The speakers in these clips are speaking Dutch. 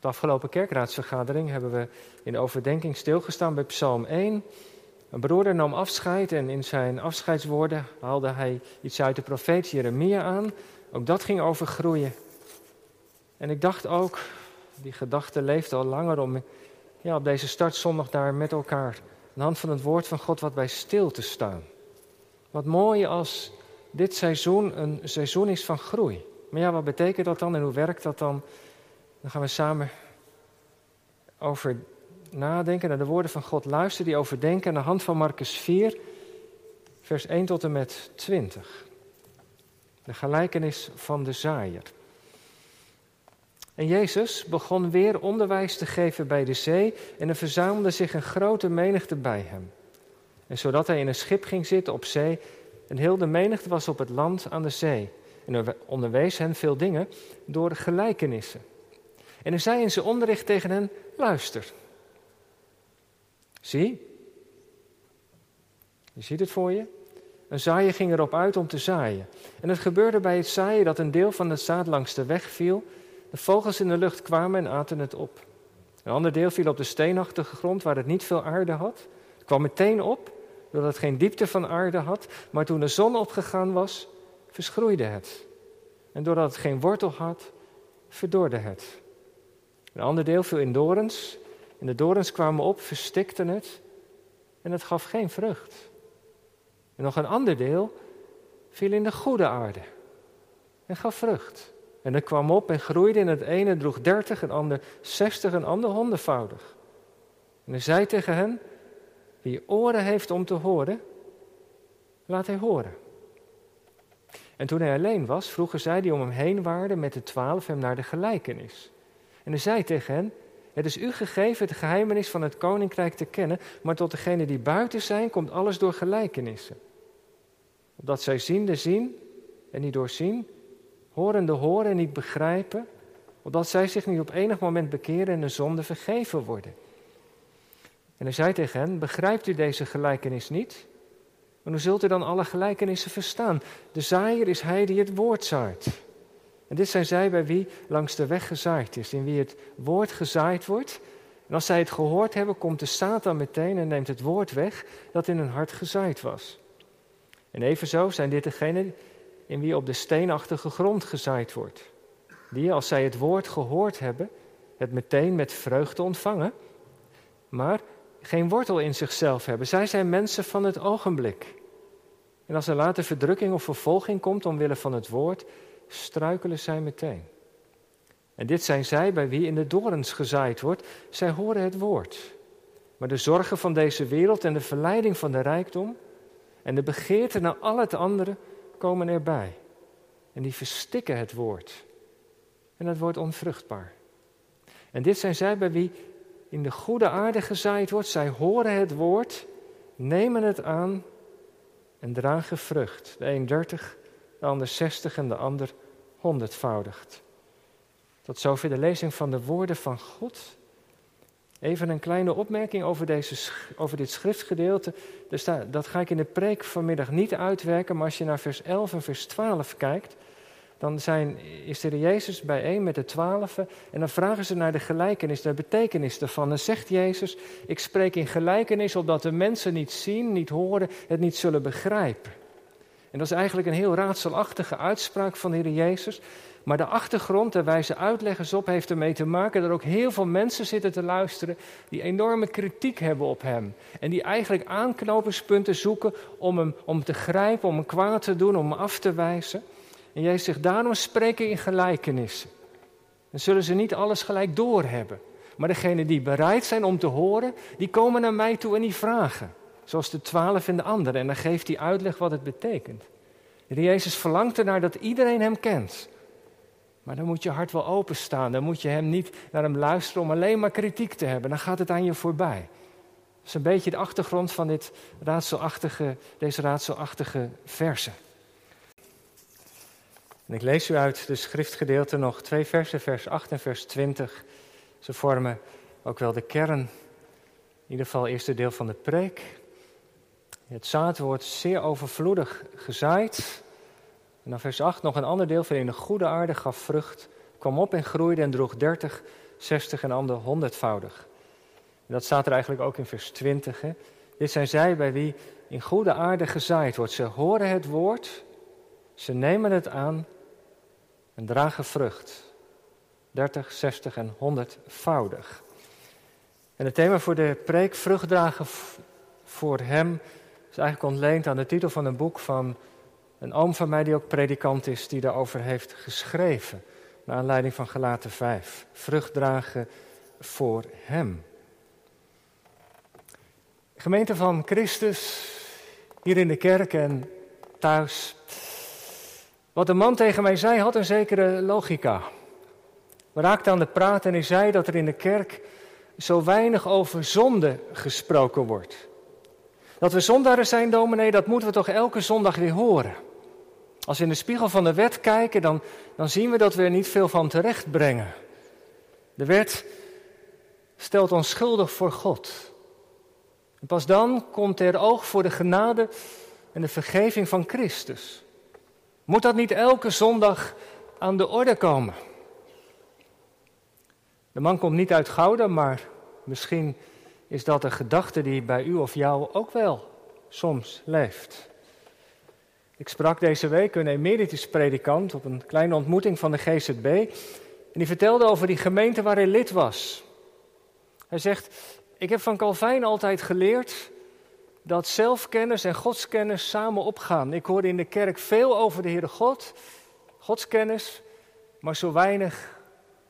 De afgelopen kerkraadsvergadering hebben we in overdenking stilgestaan bij Psalm 1. Een broeder nam afscheid en in zijn afscheidswoorden haalde hij iets uit de profeet Jeremia aan. Ook dat ging over groeien. En ik dacht ook, die gedachte leeft al langer om ja, op deze startzondag daar met elkaar aan de hand van het woord van God wat bij stil te staan. Wat mooi als dit seizoen een seizoen is van groei. Maar ja, wat betekent dat dan en hoe werkt dat dan? Dan gaan we samen over nadenken, naar de woorden van God luisteren, die overdenken aan de hand van Marcus 4, vers 1 tot en met 20. De gelijkenis van de zaaier. En Jezus begon weer onderwijs te geven bij de zee en er verzamelde zich een grote menigte bij hem. En zodat hij in een schip ging zitten op zee en heel de menigte was op het land aan de zee. En er onderwees hen veel dingen door gelijkenissen. En hij zei in zijn onderricht tegen hen, luister. Zie, je ziet het voor je. Een zaaier ging erop uit om te zaaien. En het gebeurde bij het zaaien dat een deel van het zaad langs de weg viel. De vogels in de lucht kwamen en aten het op. Een ander deel viel op de steenachtige grond waar het niet veel aarde had. Het kwam meteen op, doordat het geen diepte van aarde had. Maar toen de zon opgegaan was, verschroeide het. En doordat het geen wortel had, verdorde het. Een ander deel viel in dorens. En de dorens kwamen op, verstikten het. En het gaf geen vrucht. En nog een ander deel viel in de goede aarde. En gaf vrucht. En het kwam op en groeide. En het ene droeg dertig, een ander zestig, een ander honderdvoudig. En hij zei tegen hen: Wie oren heeft om te horen, laat hij horen. En toen hij alleen was, vroegen zij die om hem heen waren met de twaalf hem naar de gelijkenis. En hij zei tegen hen: Het is u gegeven het geheimenis van het koninkrijk te kennen, maar tot degenen die buiten zijn, komt alles door gelijkenissen. Opdat zij ziende zien en niet doorzien, horende horen en niet begrijpen, opdat zij zich niet op enig moment bekeren en de zonde vergeven worden. En hij zei tegen hen: Begrijpt u deze gelijkenis niet? En hoe zult u dan alle gelijkenissen verstaan? De zaaier is hij die het woord zaait. En dit zijn zij bij wie langs de weg gezaaid is, in wie het woord gezaaid wordt. En als zij het gehoord hebben, komt de Satan meteen en neemt het woord weg dat in hun hart gezaaid was. En evenzo zijn dit degenen in wie op de steenachtige grond gezaaid wordt. Die, als zij het woord gehoord hebben, het meteen met vreugde ontvangen, maar geen wortel in zichzelf hebben. Zij zijn mensen van het ogenblik. En als er later verdrukking of vervolging komt omwille van het woord, struikelen zij meteen. En dit zijn zij bij wie in de dorens gezaaid wordt. Zij horen het woord. Maar de zorgen van deze wereld en de verleiding van de rijkdom en de begeerte naar al het andere komen erbij. En die verstikken het woord. En het wordt onvruchtbaar. En dit zijn zij bij wie in de goede aarde gezaaid wordt. Zij horen het woord, nemen het aan en dragen vrucht. De de ander zestig en de ander honderdvoudigd. Tot zover de lezing van de woorden van God. Even een kleine opmerking over, deze, over dit schriftgedeelte. Dat ga ik in de preek vanmiddag niet uitwerken, maar als je naar vers 11 en vers 12 kijkt, dan zijn, is er Jezus bijeen met de twaalfen en dan vragen ze naar de gelijkenis, de betekenis ervan. Dan zegt Jezus, ik spreek in gelijkenis opdat de mensen niet zien, niet horen, het niet zullen begrijpen. En dat is eigenlijk een heel raadselachtige uitspraak van de Heer Jezus. Maar de achtergrond, daar wijzen uitleggers op, heeft ermee te maken dat er ook heel veel mensen zitten te luisteren die enorme kritiek hebben op hem. En die eigenlijk aanknopingspunten zoeken om hem om te grijpen, om hem kwaad te doen, om hem af te wijzen. En Jezus zegt, daarom spreken in gelijkenissen. Dan zullen ze niet alles gelijk doorhebben. Maar degenen die bereid zijn om te horen, die komen naar mij toe en die vragen. Zoals de twaalf en de anderen. En dan geeft hij uitleg wat het betekent. De Jezus verlangt ernaar dat iedereen hem kent. Maar dan moet je hart wel openstaan. Dan moet je hem niet naar hem luisteren om alleen maar kritiek te hebben. Dan gaat het aan je voorbij. Dat is een beetje de achtergrond van dit raadselachtige, deze raadselachtige versen. En ik lees u uit de schriftgedeelte nog twee versen, vers 8 en vers 20. Ze vormen ook wel de kern, in ieder geval eerste deel van de preek. Het zaad wordt zeer overvloedig gezaaid. En dan vers 8 nog een ander deel van in de goede aarde gaf vrucht, kwam op en groeide en droeg 30, 60 en ander honderdvoudig. En dat staat er eigenlijk ook in vers 20. Hè? Dit zijn zij bij wie in goede aarde gezaaid wordt. Ze horen het woord, ze nemen het aan en dragen vrucht. 30, 60 en 100voudig. En het thema voor de preek, vrucht dragen voor hem, is eigenlijk ontleend aan de titel van een boek van een oom van mij die ook predikant is, die daarover heeft geschreven. Naar aanleiding van Galaten 5. Vrucht dragen voor hem. Gemeente van Christus, hier in de kerk en thuis. Wat de man tegen mij zei had een zekere logica. We raakten aan de praat en hij zei dat er in de kerk zo weinig over zonde gesproken wordt. Dat we zondaren zijn, dominee, dat moeten we toch elke zondag weer horen. Als we in de spiegel van de wet kijken, dan, dan zien we dat we er niet veel van terecht brengen. De wet stelt ons schuldig voor God. Pas dan komt er oog voor de genade en de vergeving van Christus. Moet dat niet elke zondag aan de orde komen? De man komt niet uit Gouda, maar misschien is dat een gedachte die bij u of jou ook wel soms leeft. Ik sprak deze week een emeritus predikant op een kleine ontmoeting van de GZB. En die vertelde over die gemeente waar hij lid was. Hij zegt, ik heb van Calvijn altijd geleerd dat zelfkennis en godskennis samen opgaan. Ik hoorde in de kerk veel over de Heere God, godskennis, maar zo weinig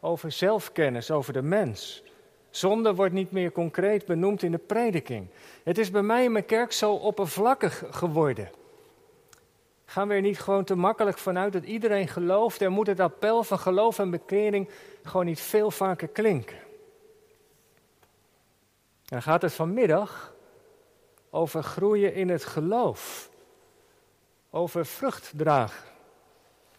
over zelfkennis, over de mens. Zonde wordt niet meer concreet benoemd in de prediking. Het is bij mij in mijn kerk zo oppervlakkig geworden. Gaan we er niet gewoon te makkelijk vanuit dat iedereen gelooft? Er moet het appel van geloof en bekering gewoon niet veel vaker klinken. dan gaat het vanmiddag over groeien in het geloof. Over vrucht dragen.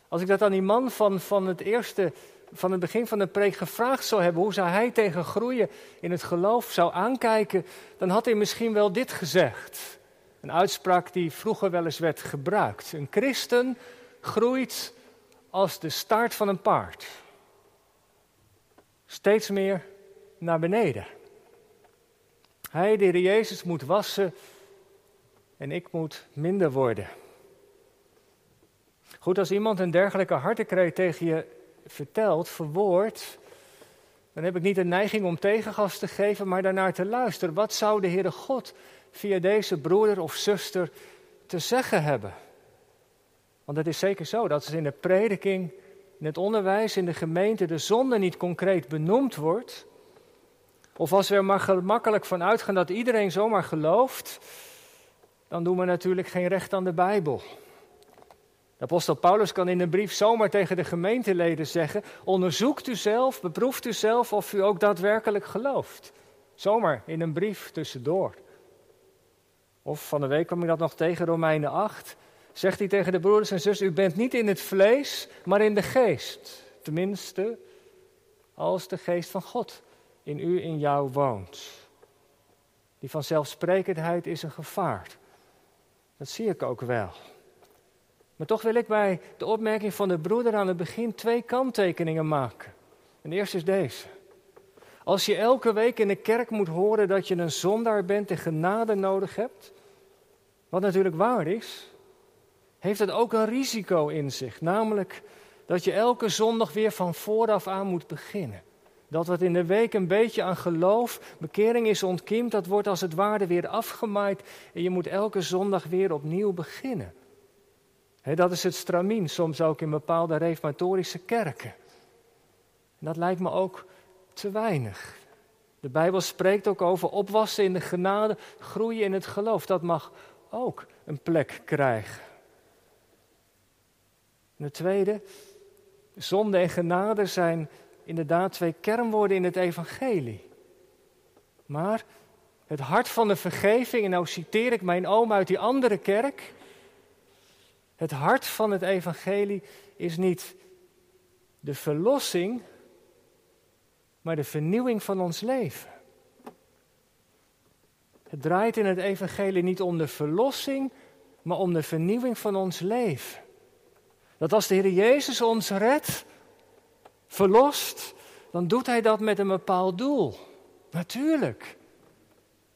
Als ik dat aan die man van, van het eerste van het begin van de preek gevraagd zou hebben hoe zou hij tegen groeien in het geloof zou aankijken, dan had hij misschien wel dit gezegd. Een uitspraak die vroeger wel eens werd gebruikt. Een christen groeit als de staart van een paard. Steeds meer naar beneden. Hij, de Heer Jezus, moet wassen en ik moet minder worden. Goed, als iemand een dergelijke hartekreet tegen je vertelt, verwoord, dan heb ik niet de neiging om tegengas te geven, maar daarnaar te luisteren. Wat zou de Heere God via deze broeder of zuster te zeggen hebben? Want het is zeker zo dat als in de prediking, in het onderwijs, in de gemeente de zonde niet concreet benoemd wordt, of als we er maar gemakkelijk van uitgaan dat iedereen zomaar gelooft, dan doen we natuurlijk geen recht aan de Bijbel. De apostel Paulus kan in een brief zomaar tegen de gemeenteleden zeggen: onderzoekt u zelf, beproeft u zelf of u ook daadwerkelijk gelooft. Zomaar in een brief tussendoor. Of van de week kwam ik dat nog tegen Romeinen 8. Zegt hij tegen de broeders en zussen: U bent niet in het vlees, maar in de geest. Tenminste, als de geest van God in u, in jou woont. Die vanzelfsprekendheid is een gevaar. Dat zie ik ook wel. Maar toch wil ik bij de opmerking van de broeder aan het begin twee kanttekeningen maken. En de eerste is deze. Als je elke week in de kerk moet horen dat je een zondaar bent en genade nodig hebt, wat natuurlijk waar is, heeft het ook een risico in zich. Namelijk dat je elke zondag weer van vooraf aan moet beginnen. Dat wat in de week een beetje aan geloof, bekering is ontkiemd, dat wordt als het ware weer afgemaaid en je moet elke zondag weer opnieuw beginnen dat is het stramien, soms ook in bepaalde reformatorische kerken. En dat lijkt me ook te weinig. De Bijbel spreekt ook over opwassen in de genade, groeien in het geloof. Dat mag ook een plek krijgen. En de tweede, zonde en genade zijn inderdaad twee kernwoorden in het evangelie. Maar het hart van de vergeving, en nou citeer ik mijn oom uit die andere kerk, het hart van het evangelie is niet de verlossing, maar de vernieuwing van ons leven. Het draait in het evangelie niet om de verlossing, maar om de vernieuwing van ons leven. Dat als de Heer Jezus ons redt, verlost, dan doet hij dat met een bepaald doel. Natuurlijk.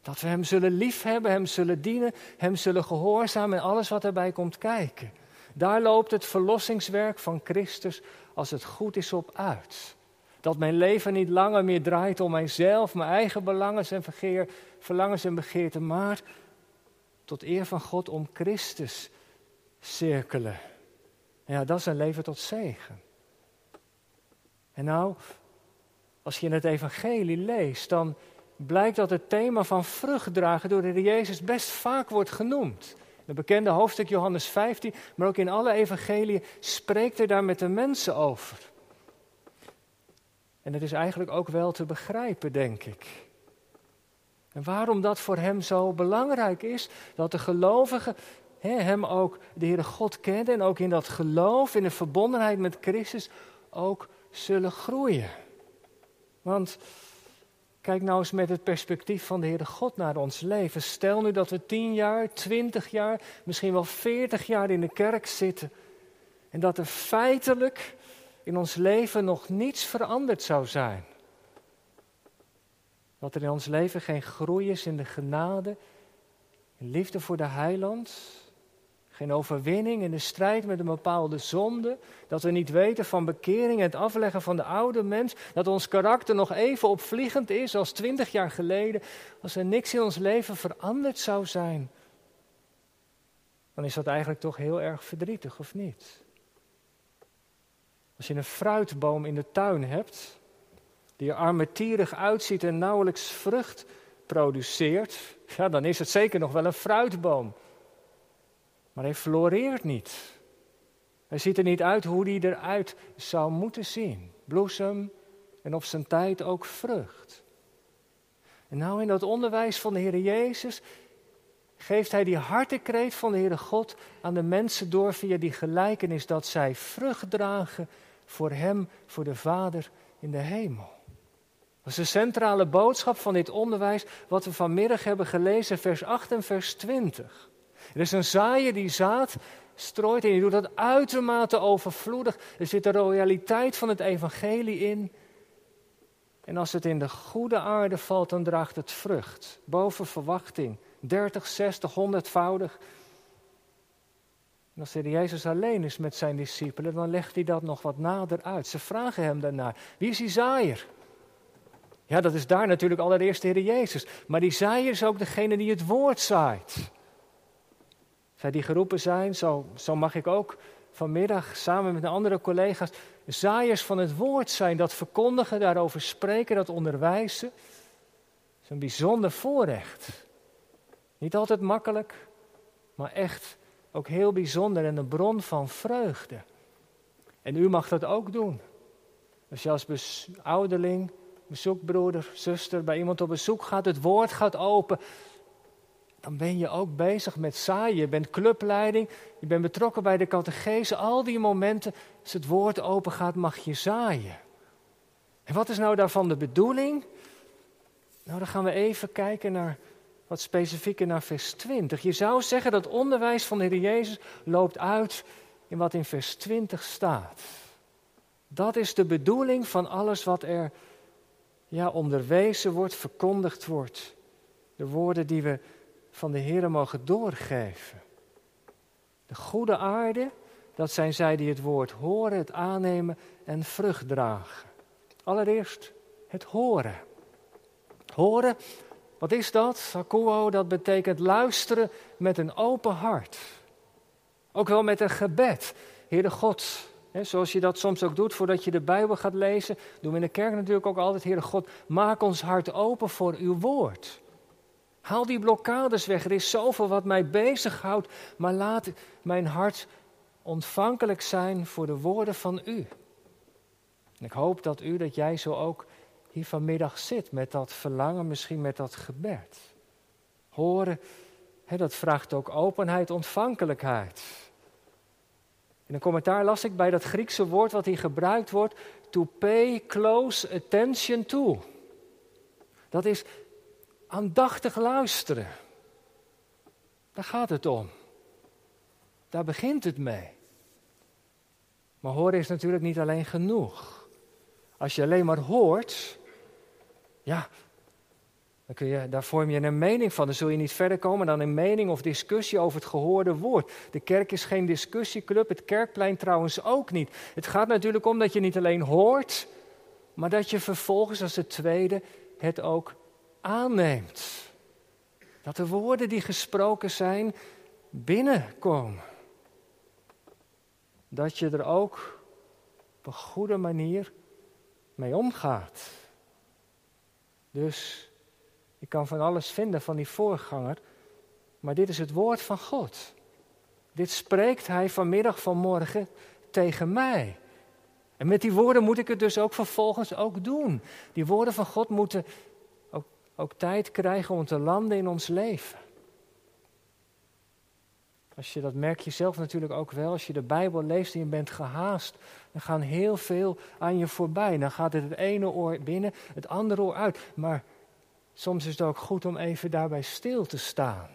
Dat we Hem zullen liefhebben, Hem zullen dienen, Hem zullen gehoorzamen en alles wat erbij komt kijken. Daar loopt het verlossingswerk van Christus als het goed is op uit. Dat mijn leven niet langer meer draait om mijzelf, mijn eigen belangen en vergeer, verlangens en begeerten, maar tot eer van God om Christus cirkelen. Ja, dat is een leven tot zegen. En nou, als je in het evangelie leest, dan blijkt dat het thema van vrucht dragen door de Heer Jezus best vaak wordt genoemd. Het bekende hoofdstuk Johannes 15, maar ook in alle evangeliën spreekt hij daar met de mensen over. En het is eigenlijk ook wel te begrijpen, denk ik. En waarom dat voor hem zo belangrijk is, dat de gelovigen hem ook, de Heere God kenden en ook in dat geloof, in de verbondenheid met Christus, ook zullen groeien. Want kijk nou eens met het perspectief van de Heere God naar ons leven. Stel nu dat we tien jaar, twintig jaar, misschien wel veertig jaar in de kerk zitten. En dat er feitelijk in ons leven nog niets veranderd zou zijn. Dat er in ons leven geen groei is in de genade, in liefde voor de heiland, geen overwinning in de strijd met een bepaalde zonde. Dat we niet weten van bekering en het afleggen van de oude mens. Dat ons karakter nog even opvliegend is als twintig jaar geleden. Als er niks in ons leven veranderd zou zijn. Dan is dat eigenlijk toch heel erg verdrietig, of niet? Als je een fruitboom in de tuin hebt. Die er armetierig uitziet en nauwelijks vrucht produceert. Ja, dan is het zeker nog wel een fruitboom. Maar hij floreert niet. Hij ziet er niet uit hoe hij eruit zou moeten zien. Bloesem en op zijn tijd ook vrucht. En nou in dat onderwijs van de Heer Jezus geeft hij die hartekreet van de Heere God aan de mensen door via die gelijkenis dat zij vrucht dragen voor Hem, voor de Vader in de hemel. Dat is de centrale boodschap van dit onderwijs wat we vanmiddag hebben gelezen, vers 8 en vers 20. Er is een zaaier die zaad strooit en die doet dat uitermate overvloedig. Er zit de royaliteit van het evangelie in. En als het in de goede aarde valt, dan draagt het vrucht. Boven verwachting. 30, 60, 100voudig. En als de Jezus alleen is met zijn discipelen, dan legt hij dat nog wat nader uit. Ze vragen hem daarnaar: wie is die zaaier? Ja, dat is daar natuurlijk allereerst de Heer Jezus. Maar die zaaier is ook degene die het woord zaait. Die geroepen zijn, zo, zo mag ik ook vanmiddag samen met de andere collega's zaaiers van het woord zijn. Dat verkondigen, daarover spreken, dat onderwijzen. Dat is een bijzonder voorrecht. Niet altijd makkelijk, maar echt ook heel bijzonder en een bron van vreugde. En u mag dat ook doen. Als je als ouderling, bezoekbroeder, zuster bij iemand op bezoek gaat, het woord gaat open, dan ben je ook bezig met zaaien. Je bent clubleiding, je bent betrokken bij de catechese. Al die momenten, als het woord open gaat, mag je zaaien. En wat is nou daarvan de bedoeling? Nou, dan gaan we even kijken naar wat specifieker naar vers 20. Je zou zeggen dat onderwijs van de Heer Jezus loopt uit in wat in vers 20 staat. Dat is de bedoeling van alles wat er ja, onderwezen wordt, verkondigd wordt. De woorden die we van de Heer mogen doorgeven. De goede aarde, dat zijn zij die het woord horen, het aannemen en vrucht dragen. Allereerst het horen. Horen, wat is dat? Akuo, dat betekent luisteren met een open hart. Ook wel met een gebed. Heere God, hè, zoals je dat soms ook doet voordat je de Bijbel gaat lezen, doen we in de kerk natuurlijk ook altijd, Heere God, maak ons hart open voor uw woord. Haal die blokkades weg. Er is zoveel wat mij bezighoudt, maar laat mijn hart ontvankelijk zijn voor de woorden van u. En ik hoop dat u, dat jij zo ook hier vanmiddag zit met dat verlangen, misschien met dat gebed. Horen, hè, dat vraagt ook openheid, ontvankelijkheid. In een commentaar las ik bij dat Griekse woord wat hier gebruikt wordt, to pay close attention to. Dat is aandachtig luisteren. Daar gaat het om. Daar begint het mee. Maar horen is natuurlijk niet alleen genoeg. Als je alleen maar hoort, ja, dan kun je, daar vorm je een mening van. Dan zul je niet verder komen dan een mening of discussie over het gehoorde woord. De kerk is geen discussieclub, het kerkplein trouwens ook niet. Het gaat natuurlijk om dat je niet alleen hoort, maar dat je vervolgens als het tweede het ook aanneemt. Dat de woorden die gesproken zijn binnenkomen. Dat je er ook op een goede manier mee omgaat. Dus ik kan van alles vinden van die voorganger, maar dit is het woord van God. Dit spreekt hij vanmiddag, vanmorgen tegen mij. En met die woorden moet ik het dus ook vervolgens ook doen. Die woorden van God moeten ook, tijd krijgen om te landen in ons leven. Als je, dat merk je zelf natuurlijk ook wel. Als je de Bijbel leest en je bent gehaast, dan gaan heel veel aan je voorbij. Dan gaat het het ene oor binnen, het andere oor uit. Maar soms is het ook goed om even daarbij stil te staan.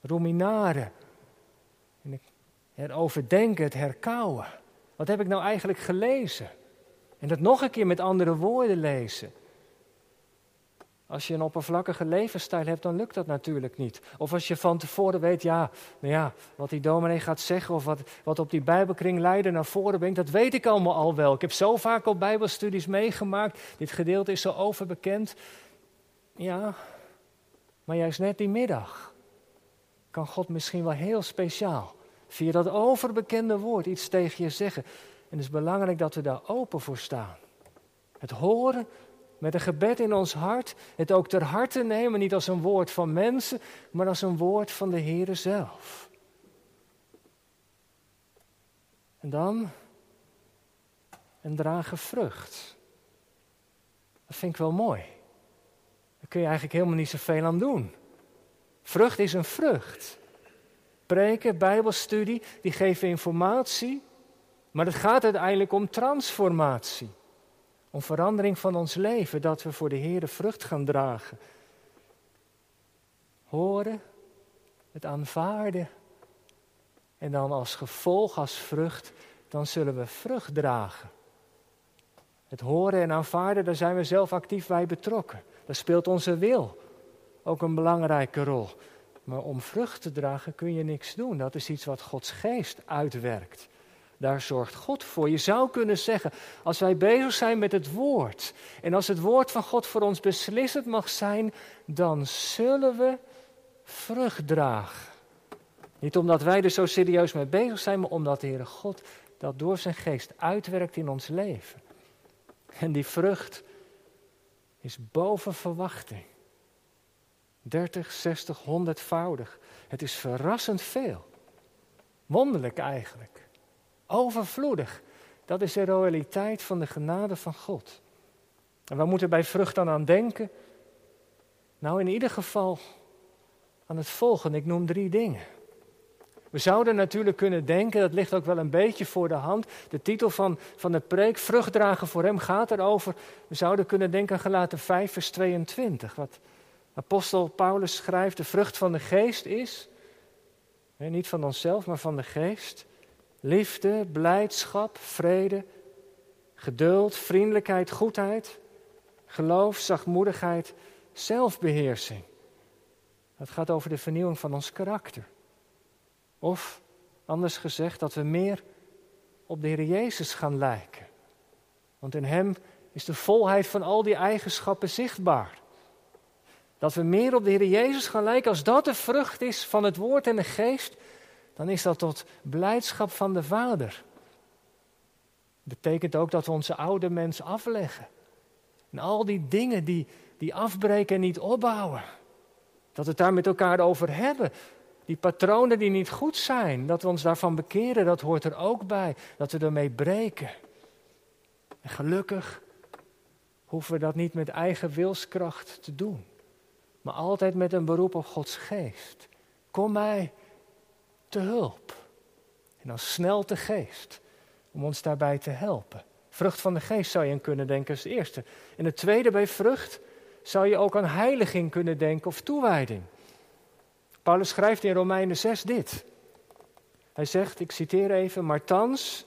Ruminaren. Het overdenken, het herkauwen. Wat heb ik nou eigenlijk gelezen? En dat nog een keer met andere woorden lezen. Als je een oppervlakkige levensstijl hebt, dan lukt dat natuurlijk niet. Of als je van tevoren weet, ja, nou ja, wat die dominee gaat zeggen of wat, wat op die bijbelkring leider naar voren brengt, dat weet ik allemaal al wel. Ik heb zo vaak op bijbelstudies meegemaakt, dit gedeelte is zo overbekend. Ja, maar juist net die middag kan God misschien wel heel speciaal via dat overbekende woord iets tegen je zeggen. En het is belangrijk dat we daar open voor staan. Het horen met een gebed in ons hart, het ook ter harte nemen, niet als een woord van mensen, maar als een woord van de Heere zelf. En dan een dragen vrucht. Dat vind ik wel mooi. Daar kun je eigenlijk helemaal niet zoveel aan doen. Vrucht is een vrucht. Preken, Bijbelstudie, die geven informatie, maar het gaat uiteindelijk om transformatie. Om verandering van ons leven, dat we voor de Heer vrucht gaan dragen. Horen, het aanvaarden. En dan als gevolg, als vrucht, dan zullen we vrucht dragen. Het horen en aanvaarden, daar zijn we zelf actief bij betrokken. Daar speelt onze wil ook een belangrijke rol. Maar om vrucht te dragen kun je niks doen. Dat is iets wat Gods geest uitwerkt. Daar zorgt God voor. Je zou kunnen zeggen, als wij bezig zijn met het woord en als het woord van God voor ons beslissend mag zijn, dan zullen we vrucht dragen. Niet omdat wij er zo serieus mee bezig zijn, maar omdat de Heere God dat door zijn geest uitwerkt in ons leven. En die vrucht is boven verwachting. 30, 60, 100voudig. Het is verrassend veel. Wonderlijk eigenlijk. Overvloedig. Dat is de realiteit van de genade van God. En waar moeten bij vrucht dan aan denken? Nou, in ieder geval aan het volgende. Ik noem drie dingen. We zouden natuurlijk kunnen denken, dat ligt ook wel een beetje voor de hand. De titel van, van de preek, Vruchtdragen voor Hem, gaat erover. We zouden kunnen denken aan gelaten 5, vers 22. Wat apostel Paulus schrijft, de vrucht van de geest is, niet van onszelf, maar van de geest. Liefde, blijdschap, vrede, geduld, vriendelijkheid, goedheid, geloof, zachtmoedigheid, zelfbeheersing. Het gaat over de vernieuwing van ons karakter. Of, anders gezegd, dat we meer op de Heer Jezus gaan lijken. Want in Hem is de volheid van al die eigenschappen zichtbaar. Dat we meer op de Heer Jezus gaan lijken, als dat de vrucht is van het Woord en de Geest, dan is dat tot blijdschap van de Vader. Betekent ook dat we onze oude mens afleggen. En al die dingen die, die afbreken en niet opbouwen. Dat we het daar met elkaar over hebben. Die patronen die niet goed zijn, dat we ons daarvan bekeren, dat hoort er ook bij. Dat we ermee breken. En gelukkig hoeven we dat niet met eigen wilskracht te doen. Maar altijd met een beroep op Gods geest. Kom mij te hulp. En dan snel te geest. Om ons daarbij te helpen. Vrucht van de geest zou je aan kunnen denken als eerste. En het tweede bij vrucht zou je ook aan heiliging kunnen denken of toewijding. Paulus schrijft in Romeinen 6 dit. Hij zegt, ik citeer even, maar thans,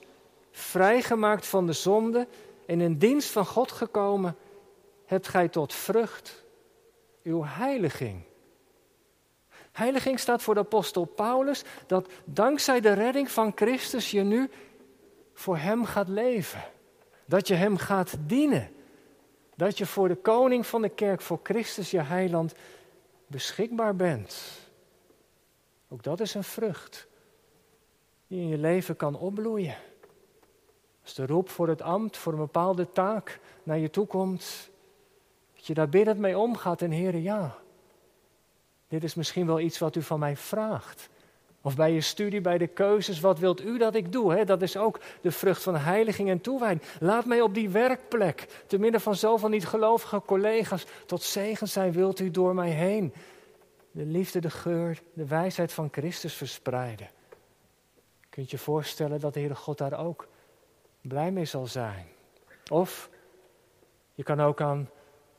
vrijgemaakt van de zonde en in dienst van God gekomen, hebt gij tot vrucht uw heiliging. Heiliging staat voor de apostel Paulus dat dankzij de redding van Christus je nu voor Hem gaat leven. Dat je Hem gaat dienen. Dat je voor de koning van de kerk, voor Christus je heiland, beschikbaar bent. Ook dat is een vrucht die in je leven kan opbloeien. Als de roep voor het ambt, voor een bepaalde taak naar je toe komt, dat je daar binnen mee omgaat en Heer, ja, dit is misschien wel iets wat u van mij vraagt. Of bij je studie, bij de keuzes, wat wilt u dat ik doe? Dat is ook de vrucht van heiliging en toewijding. Laat mij op die werkplek, te midden van zoveel niet-gelovige collega's, tot zegen zijn wilt u door mij heen. De liefde, de geur, de wijsheid van Christus verspreiden. Kunt je voorstellen dat de Heere God daar ook blij mee zal zijn? Of je kan ook aan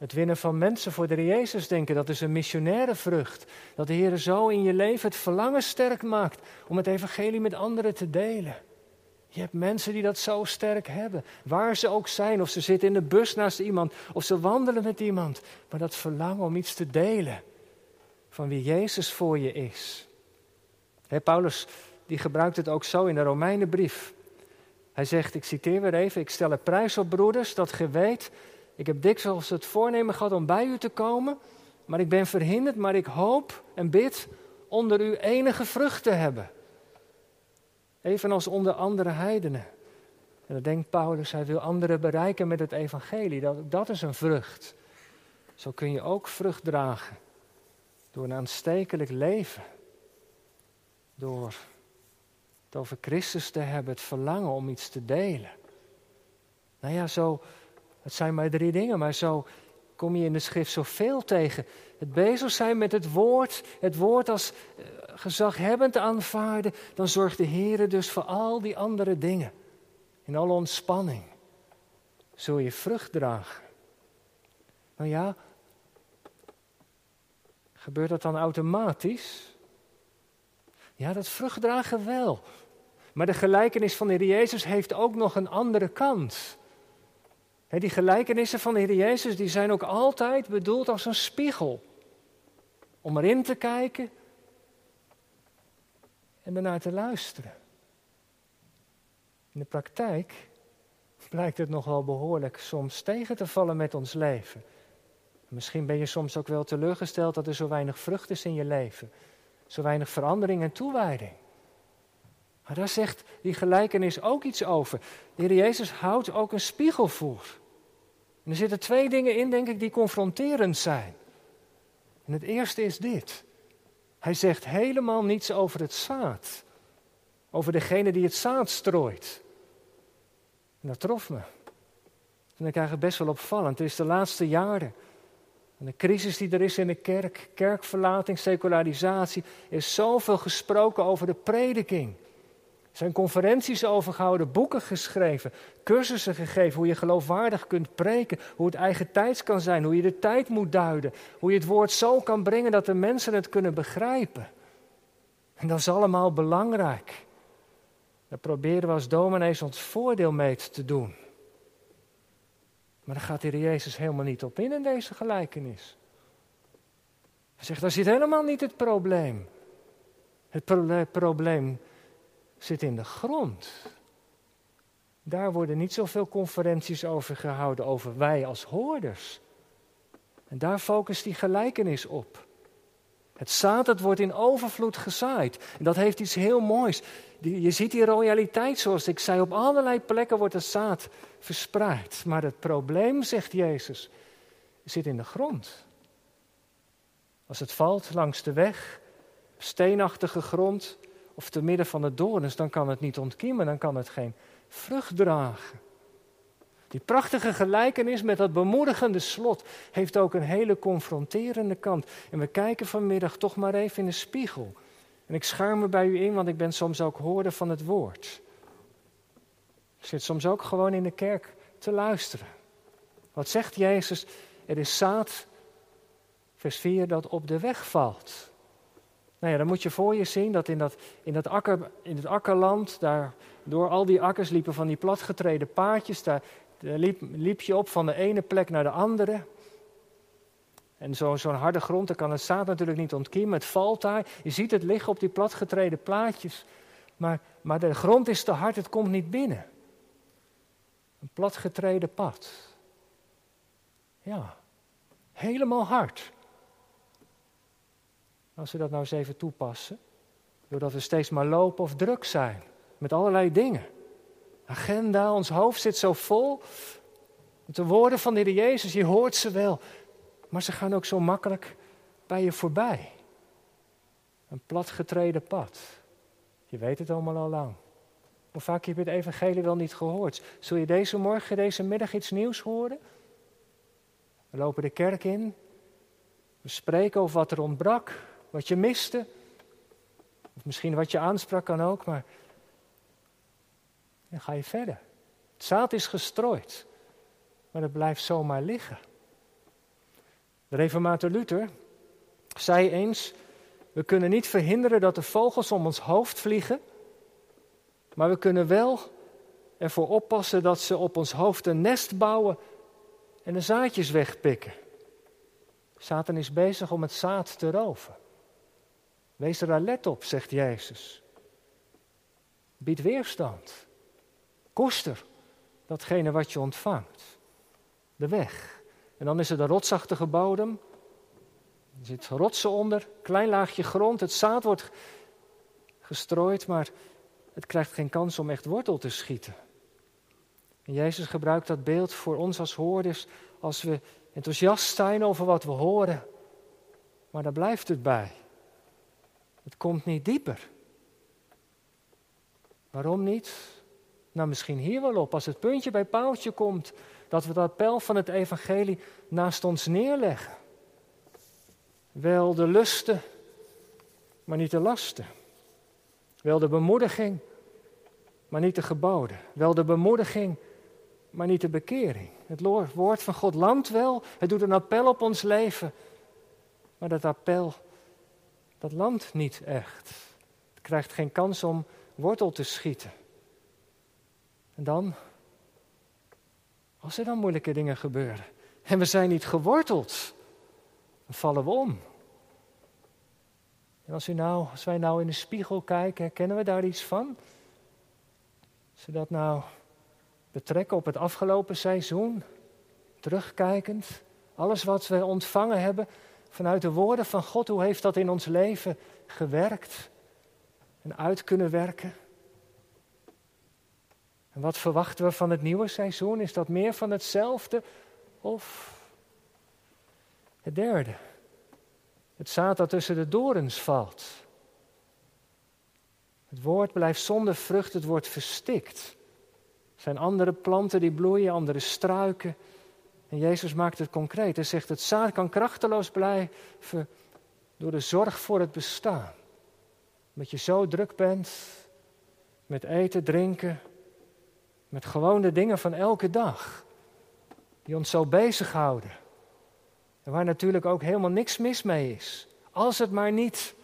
het winnen van mensen voor de Jezus denken, dat is een missionaire vrucht. Dat de Heer zo in je leven het verlangen sterk maakt om het evangelie met anderen te delen. Je hebt mensen die dat zo sterk hebben, waar ze ook zijn, of ze zitten in de bus naast iemand, of ze wandelen met iemand, maar dat verlangen om iets te delen van wie Jezus voor je is. Paulus die gebruikt het ook zo in de Romeinenbrief. Hij zegt, ik citeer weer even, ik stel er prijs op broeders dat ge weet ik heb dikwijls het voornemen gehad om bij u te komen, maar ik ben verhinderd, maar ik hoop en bid onder u enige vrucht te hebben. Evenals onder andere heidenen. En dan denkt Paulus, hij wil anderen bereiken met het evangelie. Dat, dat is een vrucht. Zo kun je ook vrucht dragen. Door een aanstekelijk leven. Door het over Christus te hebben, het verlangen om iets te delen. Nou ja, zo, het zijn maar drie dingen, maar zo kom je in de schrift zoveel tegen. Het bezig zijn met het woord, het woord als uh, gezaghebbend aanvaarden, dan zorgt de Heer dus voor al die andere dingen. In alle ontspanning zul je vrucht dragen. Nou ja, gebeurt dat dan automatisch? Ja, dat vruchtdragen wel. Maar de gelijkenis van de Heer Jezus heeft ook nog een andere kant die gelijkenissen van de Heer Jezus die zijn ook altijd bedoeld als een spiegel. Om erin te kijken en ernaar te luisteren. In de praktijk blijkt het nogal behoorlijk soms tegen te vallen met ons leven. Misschien ben je soms ook wel teleurgesteld dat er zo weinig vrucht is in je leven. Zo weinig verandering en toewijding. Maar daar zegt die gelijkenis ook iets over. De Heer Jezus houdt ook een spiegel voor. En er zitten twee dingen in, denk ik, die confronterend zijn. En het eerste is dit. Hij zegt helemaal niets over het zaad. Over degene die het zaad strooit. En dat trof me. En ik eigenlijk best wel opvallend. Het is de laatste jaren. En de crisis die er is in de kerk, kerkverlating, secularisatie, is zoveel gesproken over de prediking. Zijn conferenties over gehouden, boeken geschreven, cursussen gegeven hoe je geloofwaardig kunt preken, hoe het eigen tijds kan zijn, hoe je de tijd moet duiden, hoe je het woord zo kan brengen dat de mensen het kunnen begrijpen. En dat is allemaal belangrijk. Daar proberen we als dominees ons voordeel mee te doen. Maar daar gaat de Jezus helemaal niet op in in deze gelijkenis. Hij zegt, daar zit helemaal niet het probleem. Het probleem zit in de grond. Daar worden niet zoveel conferenties over gehouden, over wij als hoorders. En daar focust die gelijkenis op. Het zaad, dat wordt in overvloed gezaaid. En dat heeft iets heel moois. Je ziet die royaliteit, zoals ik zei, op allerlei plekken wordt het zaad verspreid. Maar het probleem, zegt Jezus, zit in de grond. Als het valt langs de weg, steenachtige grond, of te midden van de dorens, dan kan het niet ontkiemen, dan kan het geen vrucht dragen. Die prachtige gelijkenis met dat bemoedigende slot heeft ook een hele confronterende kant. En we kijken vanmiddag toch maar even in de spiegel. En ik schaar me bij u in, want ik ben soms ook hoorder van het woord. Ik zit soms ook gewoon in de kerk te luisteren. Wat zegt Jezus? Er is zaad, vers 4, dat op de weg valt. Nou ja, dan moet je voor je zien dat in dat, in dat akker, in het akkerland, daar, door al die akkers liepen van die platgetreden paadjes, daar, liep, liep je op van de ene plek naar de andere. En zo'n harde grond, daar kan het zaad natuurlijk niet ontkiemen. Het valt daar. Je ziet het liggen op die platgetreden plaatjes. Maar, maar de grond is te hard, het komt niet binnen. Een platgetreden pad. Ja, helemaal hard. Als we dat nou eens even toepassen. Doordat we steeds maar lopen of druk zijn. Met allerlei dingen. Agenda, ons hoofd zit zo vol. De woorden van de Heer Jezus, je hoort ze wel. Maar ze gaan ook zo makkelijk bij je voorbij. Een platgetreden pad. Je weet het allemaal al lang. Hoe vaak heb je het evangelie wel niet gehoord? Zul je deze morgen, deze middag iets nieuws horen? We lopen de kerk in. We spreken over wat er ontbrak, wat je miste. Of misschien wat je aansprak kan ook, maar dan ga je verder. Het zaad is gestrooid, maar het blijft zomaar liggen. De reformator Luther zei eens: We kunnen niet verhinderen dat de vogels om ons hoofd vliegen, maar we kunnen wel ervoor oppassen dat ze op ons hoofd een nest bouwen en de zaadjes wegpikken. Satan is bezig om het zaad te roven. Wees er alert op, zegt Jezus. Bied weerstand. Koester datgene wat je ontvangt. De weg. En dan is er de rotsachtige bodem. Er zit rotsen onder, klein laagje grond. Het zaad wordt gestrooid, maar het krijgt geen kans om echt wortel te schieten. En Jezus gebruikt dat beeld voor ons als hoorders als we enthousiast zijn over wat we horen. Maar daar blijft het bij. Het komt niet dieper. Waarom niet? Nou, misschien hier wel op. Als het puntje bij paaltje komt, dat we dat pijl van het evangelie naast ons neerleggen. Wel de lusten, maar niet de lasten. Wel de bemoediging, maar niet de geboden. Wel de bemoediging, maar niet de bekering. Het woord van God landt wel, het doet een appel op ons leven, maar dat appel, dat landt niet echt. Het krijgt geen kans om wortel te schieten. En dan, als er dan moeilijke dingen gebeuren en we zijn niet geworteld, dan vallen we om. En als, u nou, als wij nou in de spiegel kijken, herkennen we daar iets van? Als we dat nou betrekken op het afgelopen seizoen, terugkijkend, alles wat we ontvangen hebben vanuit de woorden van God, hoe heeft dat in ons leven gewerkt en uit kunnen werken? En wat verwachten we van het nieuwe seizoen? Is dat meer van hetzelfde of het derde? Het zaad dat tussen de dorens valt. Het woord blijft zonder vrucht, het wordt verstikt. Er zijn andere planten die bloeien, andere struiken. En Jezus maakt het concreet. Hij zegt: Het zaad kan krachteloos blijven door de zorg voor het bestaan. Omdat je zo druk bent met eten, drinken, met gewone dingen van elke dag. Die ons zo bezighouden. En waar natuurlijk ook helemaal niks mis mee is. Als het maar niet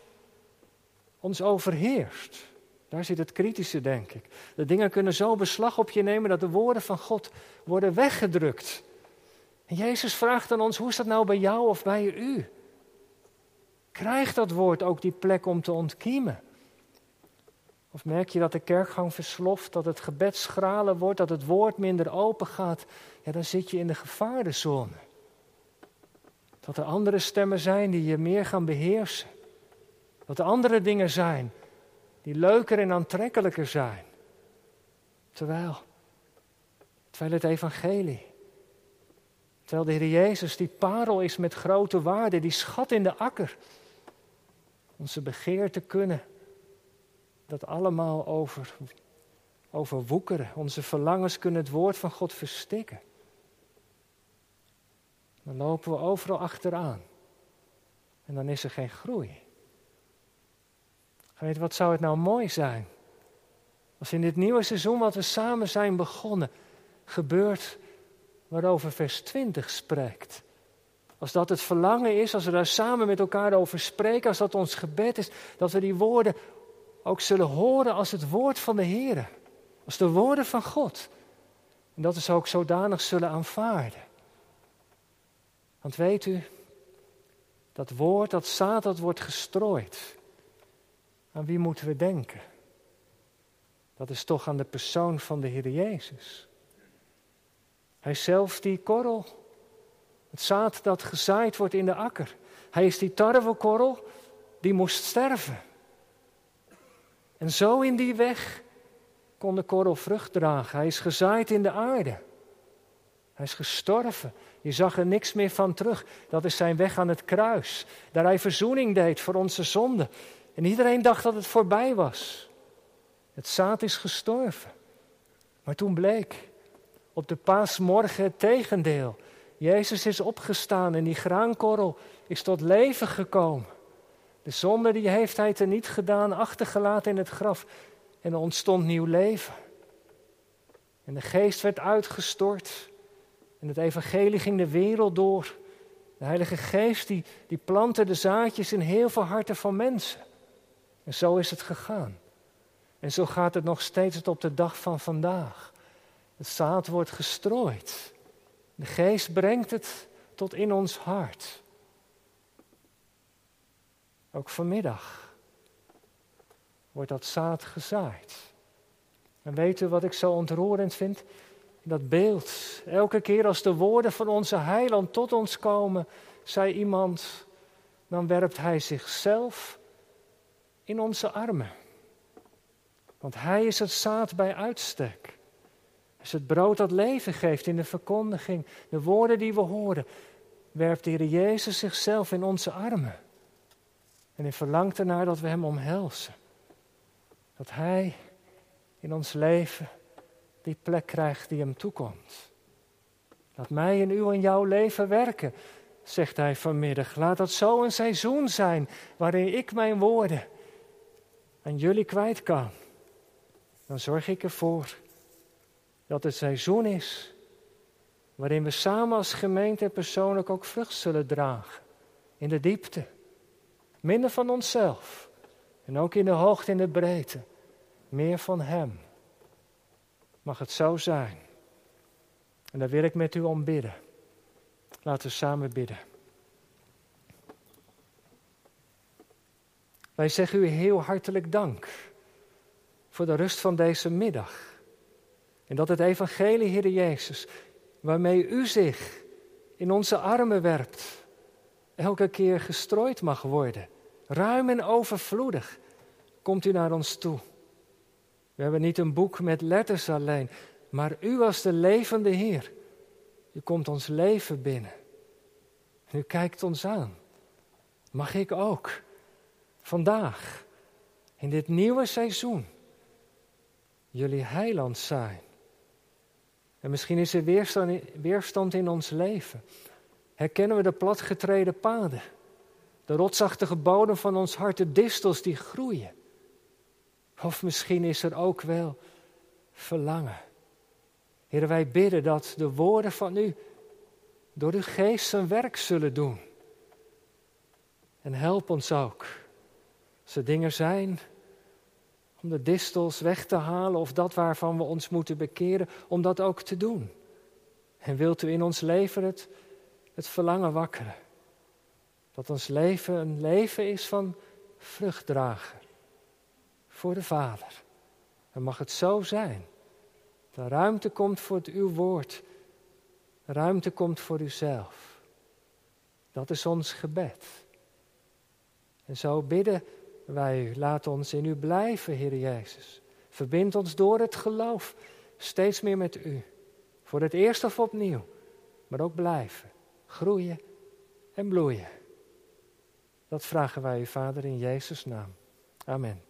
ons overheerst. Daar zit het kritische, denk ik. De dingen kunnen zo beslag op je nemen dat de woorden van God worden weggedrukt. En Jezus vraagt aan ons, hoe is dat nou bij jou of bij u? Krijgt dat woord ook die plek om te ontkiemen? Of merk je dat de kerkgang versloft, dat het gebed schraler wordt, dat het woord minder open gaat? Ja, dan zit je in de gevarenzone. Dat er andere stemmen zijn die je meer gaan beheersen. Dat er andere dingen zijn die leuker en aantrekkelijker zijn. Terwijl, terwijl het evangelie, terwijl de Heer Jezus die parel is met grote waarde, die schat in de akker, onze begeerte kunnen dat allemaal over, overwoekeren. Onze verlangens kunnen het woord van God verstikken. Dan lopen we overal achteraan. En dan is er geen groei. Weet wat zou het nou mooi zijn? Als in dit nieuwe seizoen wat we samen zijn begonnen, gebeurt waarover vers 20 spreekt. Als dat het verlangen is, als we daar samen met elkaar over spreken, als dat ons gebed is, dat we die woorden ook zullen horen als het woord van de Heer. Als de woorden van God. En dat is ook zodanig zullen aanvaarden. Want weet u, dat woord, dat zaad, dat wordt gestrooid. Aan wie moeten we denken? Dat is toch aan de persoon van de Heer Jezus. Hij zelf die korrel. Het zaad dat gezaaid wordt in de akker. Hij is die tarwekorrel die moest sterven. En zo in die weg kon de korrel vrucht dragen. Hij is gezaaid in de aarde. Hij is gestorven. Je zag er niks meer van terug. Dat is zijn weg aan het kruis. Daar hij verzoening deed voor onze zonden. En iedereen dacht dat het voorbij was. Het zaad is gestorven. Maar toen bleek op de paasmorgen het tegendeel. Jezus is opgestaan en die graankorrel is tot leven gekomen. De zonde die heeft hij er niet gedaan, achtergelaten in het graf. En er ontstond nieuw leven. En de geest werd uitgestort. En het evangelie ging de wereld door. De Heilige Geest die, die plantte de zaadjes in heel veel harten van mensen. En zo is het gegaan. En zo gaat het nog steeds op de dag van vandaag. Het zaad wordt gestrooid. De geest brengt het tot in ons hart. Ook vanmiddag wordt dat zaad gezaaid. En weet u wat ik zo ontroerend vind? Dat beeld. Elke keer als de woorden van onze heiland tot ons komen, zei iemand, dan werpt hij zichzelf in onze armen. Want hij is het zaad bij uitstek. Is het brood dat leven geeft in de verkondiging. De woorden die we horen, werpt de Heer Jezus zichzelf in onze armen. En hij verlangt ernaar dat we Hem omhelzen. Dat Hij in ons leven die plek krijgt die Hem toekomt. Laat mij in uw en jouw leven werken, zegt Hij vanmiddag. Laat dat zo een seizoen zijn waarin ik mijn woorden aan jullie kwijt kan. Dan zorg ik ervoor dat het seizoen is waarin we samen als gemeente persoonlijk ook vrucht zullen dragen. In de diepte Minder van onszelf. En ook in de hoogte en de breedte. Meer van Hem. Mag het zo zijn. En daar wil ik met u om bidden. Laten we samen bidden. Wij zeggen u heel hartelijk dank voor de rust van deze middag. En dat het evangelie, Heer Jezus, waarmee u zich in onze armen werpt, elke keer gestrooid mag worden. Ruim en overvloedig komt u naar ons toe. We hebben niet een boek met letters alleen, maar u als de levende Heer. U komt ons leven binnen. En u kijkt ons aan. Mag ik ook vandaag, in dit nieuwe seizoen, jullie heiland zijn? En misschien is er weerstand in ons leven. Herkennen we de platgetreden paden? De rotsachtige bodem van ons hart, de distels die groeien. Of misschien is er ook wel verlangen. Heer, wij bidden dat de woorden van u door uw geest zijn werk zullen doen. En help ons ook, als er dingen zijn om de distels weg te halen of dat waarvan we ons moeten bekeren, om dat ook te doen. En wilt u in ons leven het het verlangen wakkeren. Dat ons leven een leven is van vruchtdrager voor de Vader. En mag het zo zijn. Dat ruimte komt voor het uw woord. Ruimte komt voor uzelf. Dat is ons gebed. En zo bidden wij. Laat ons in u blijven, Heer Jezus. Verbind ons door het geloof steeds meer met u. Voor het eerst of opnieuw, maar ook blijven groeien en bloeien. Dat vragen wij u, Vader, in Jezus' naam. Amen.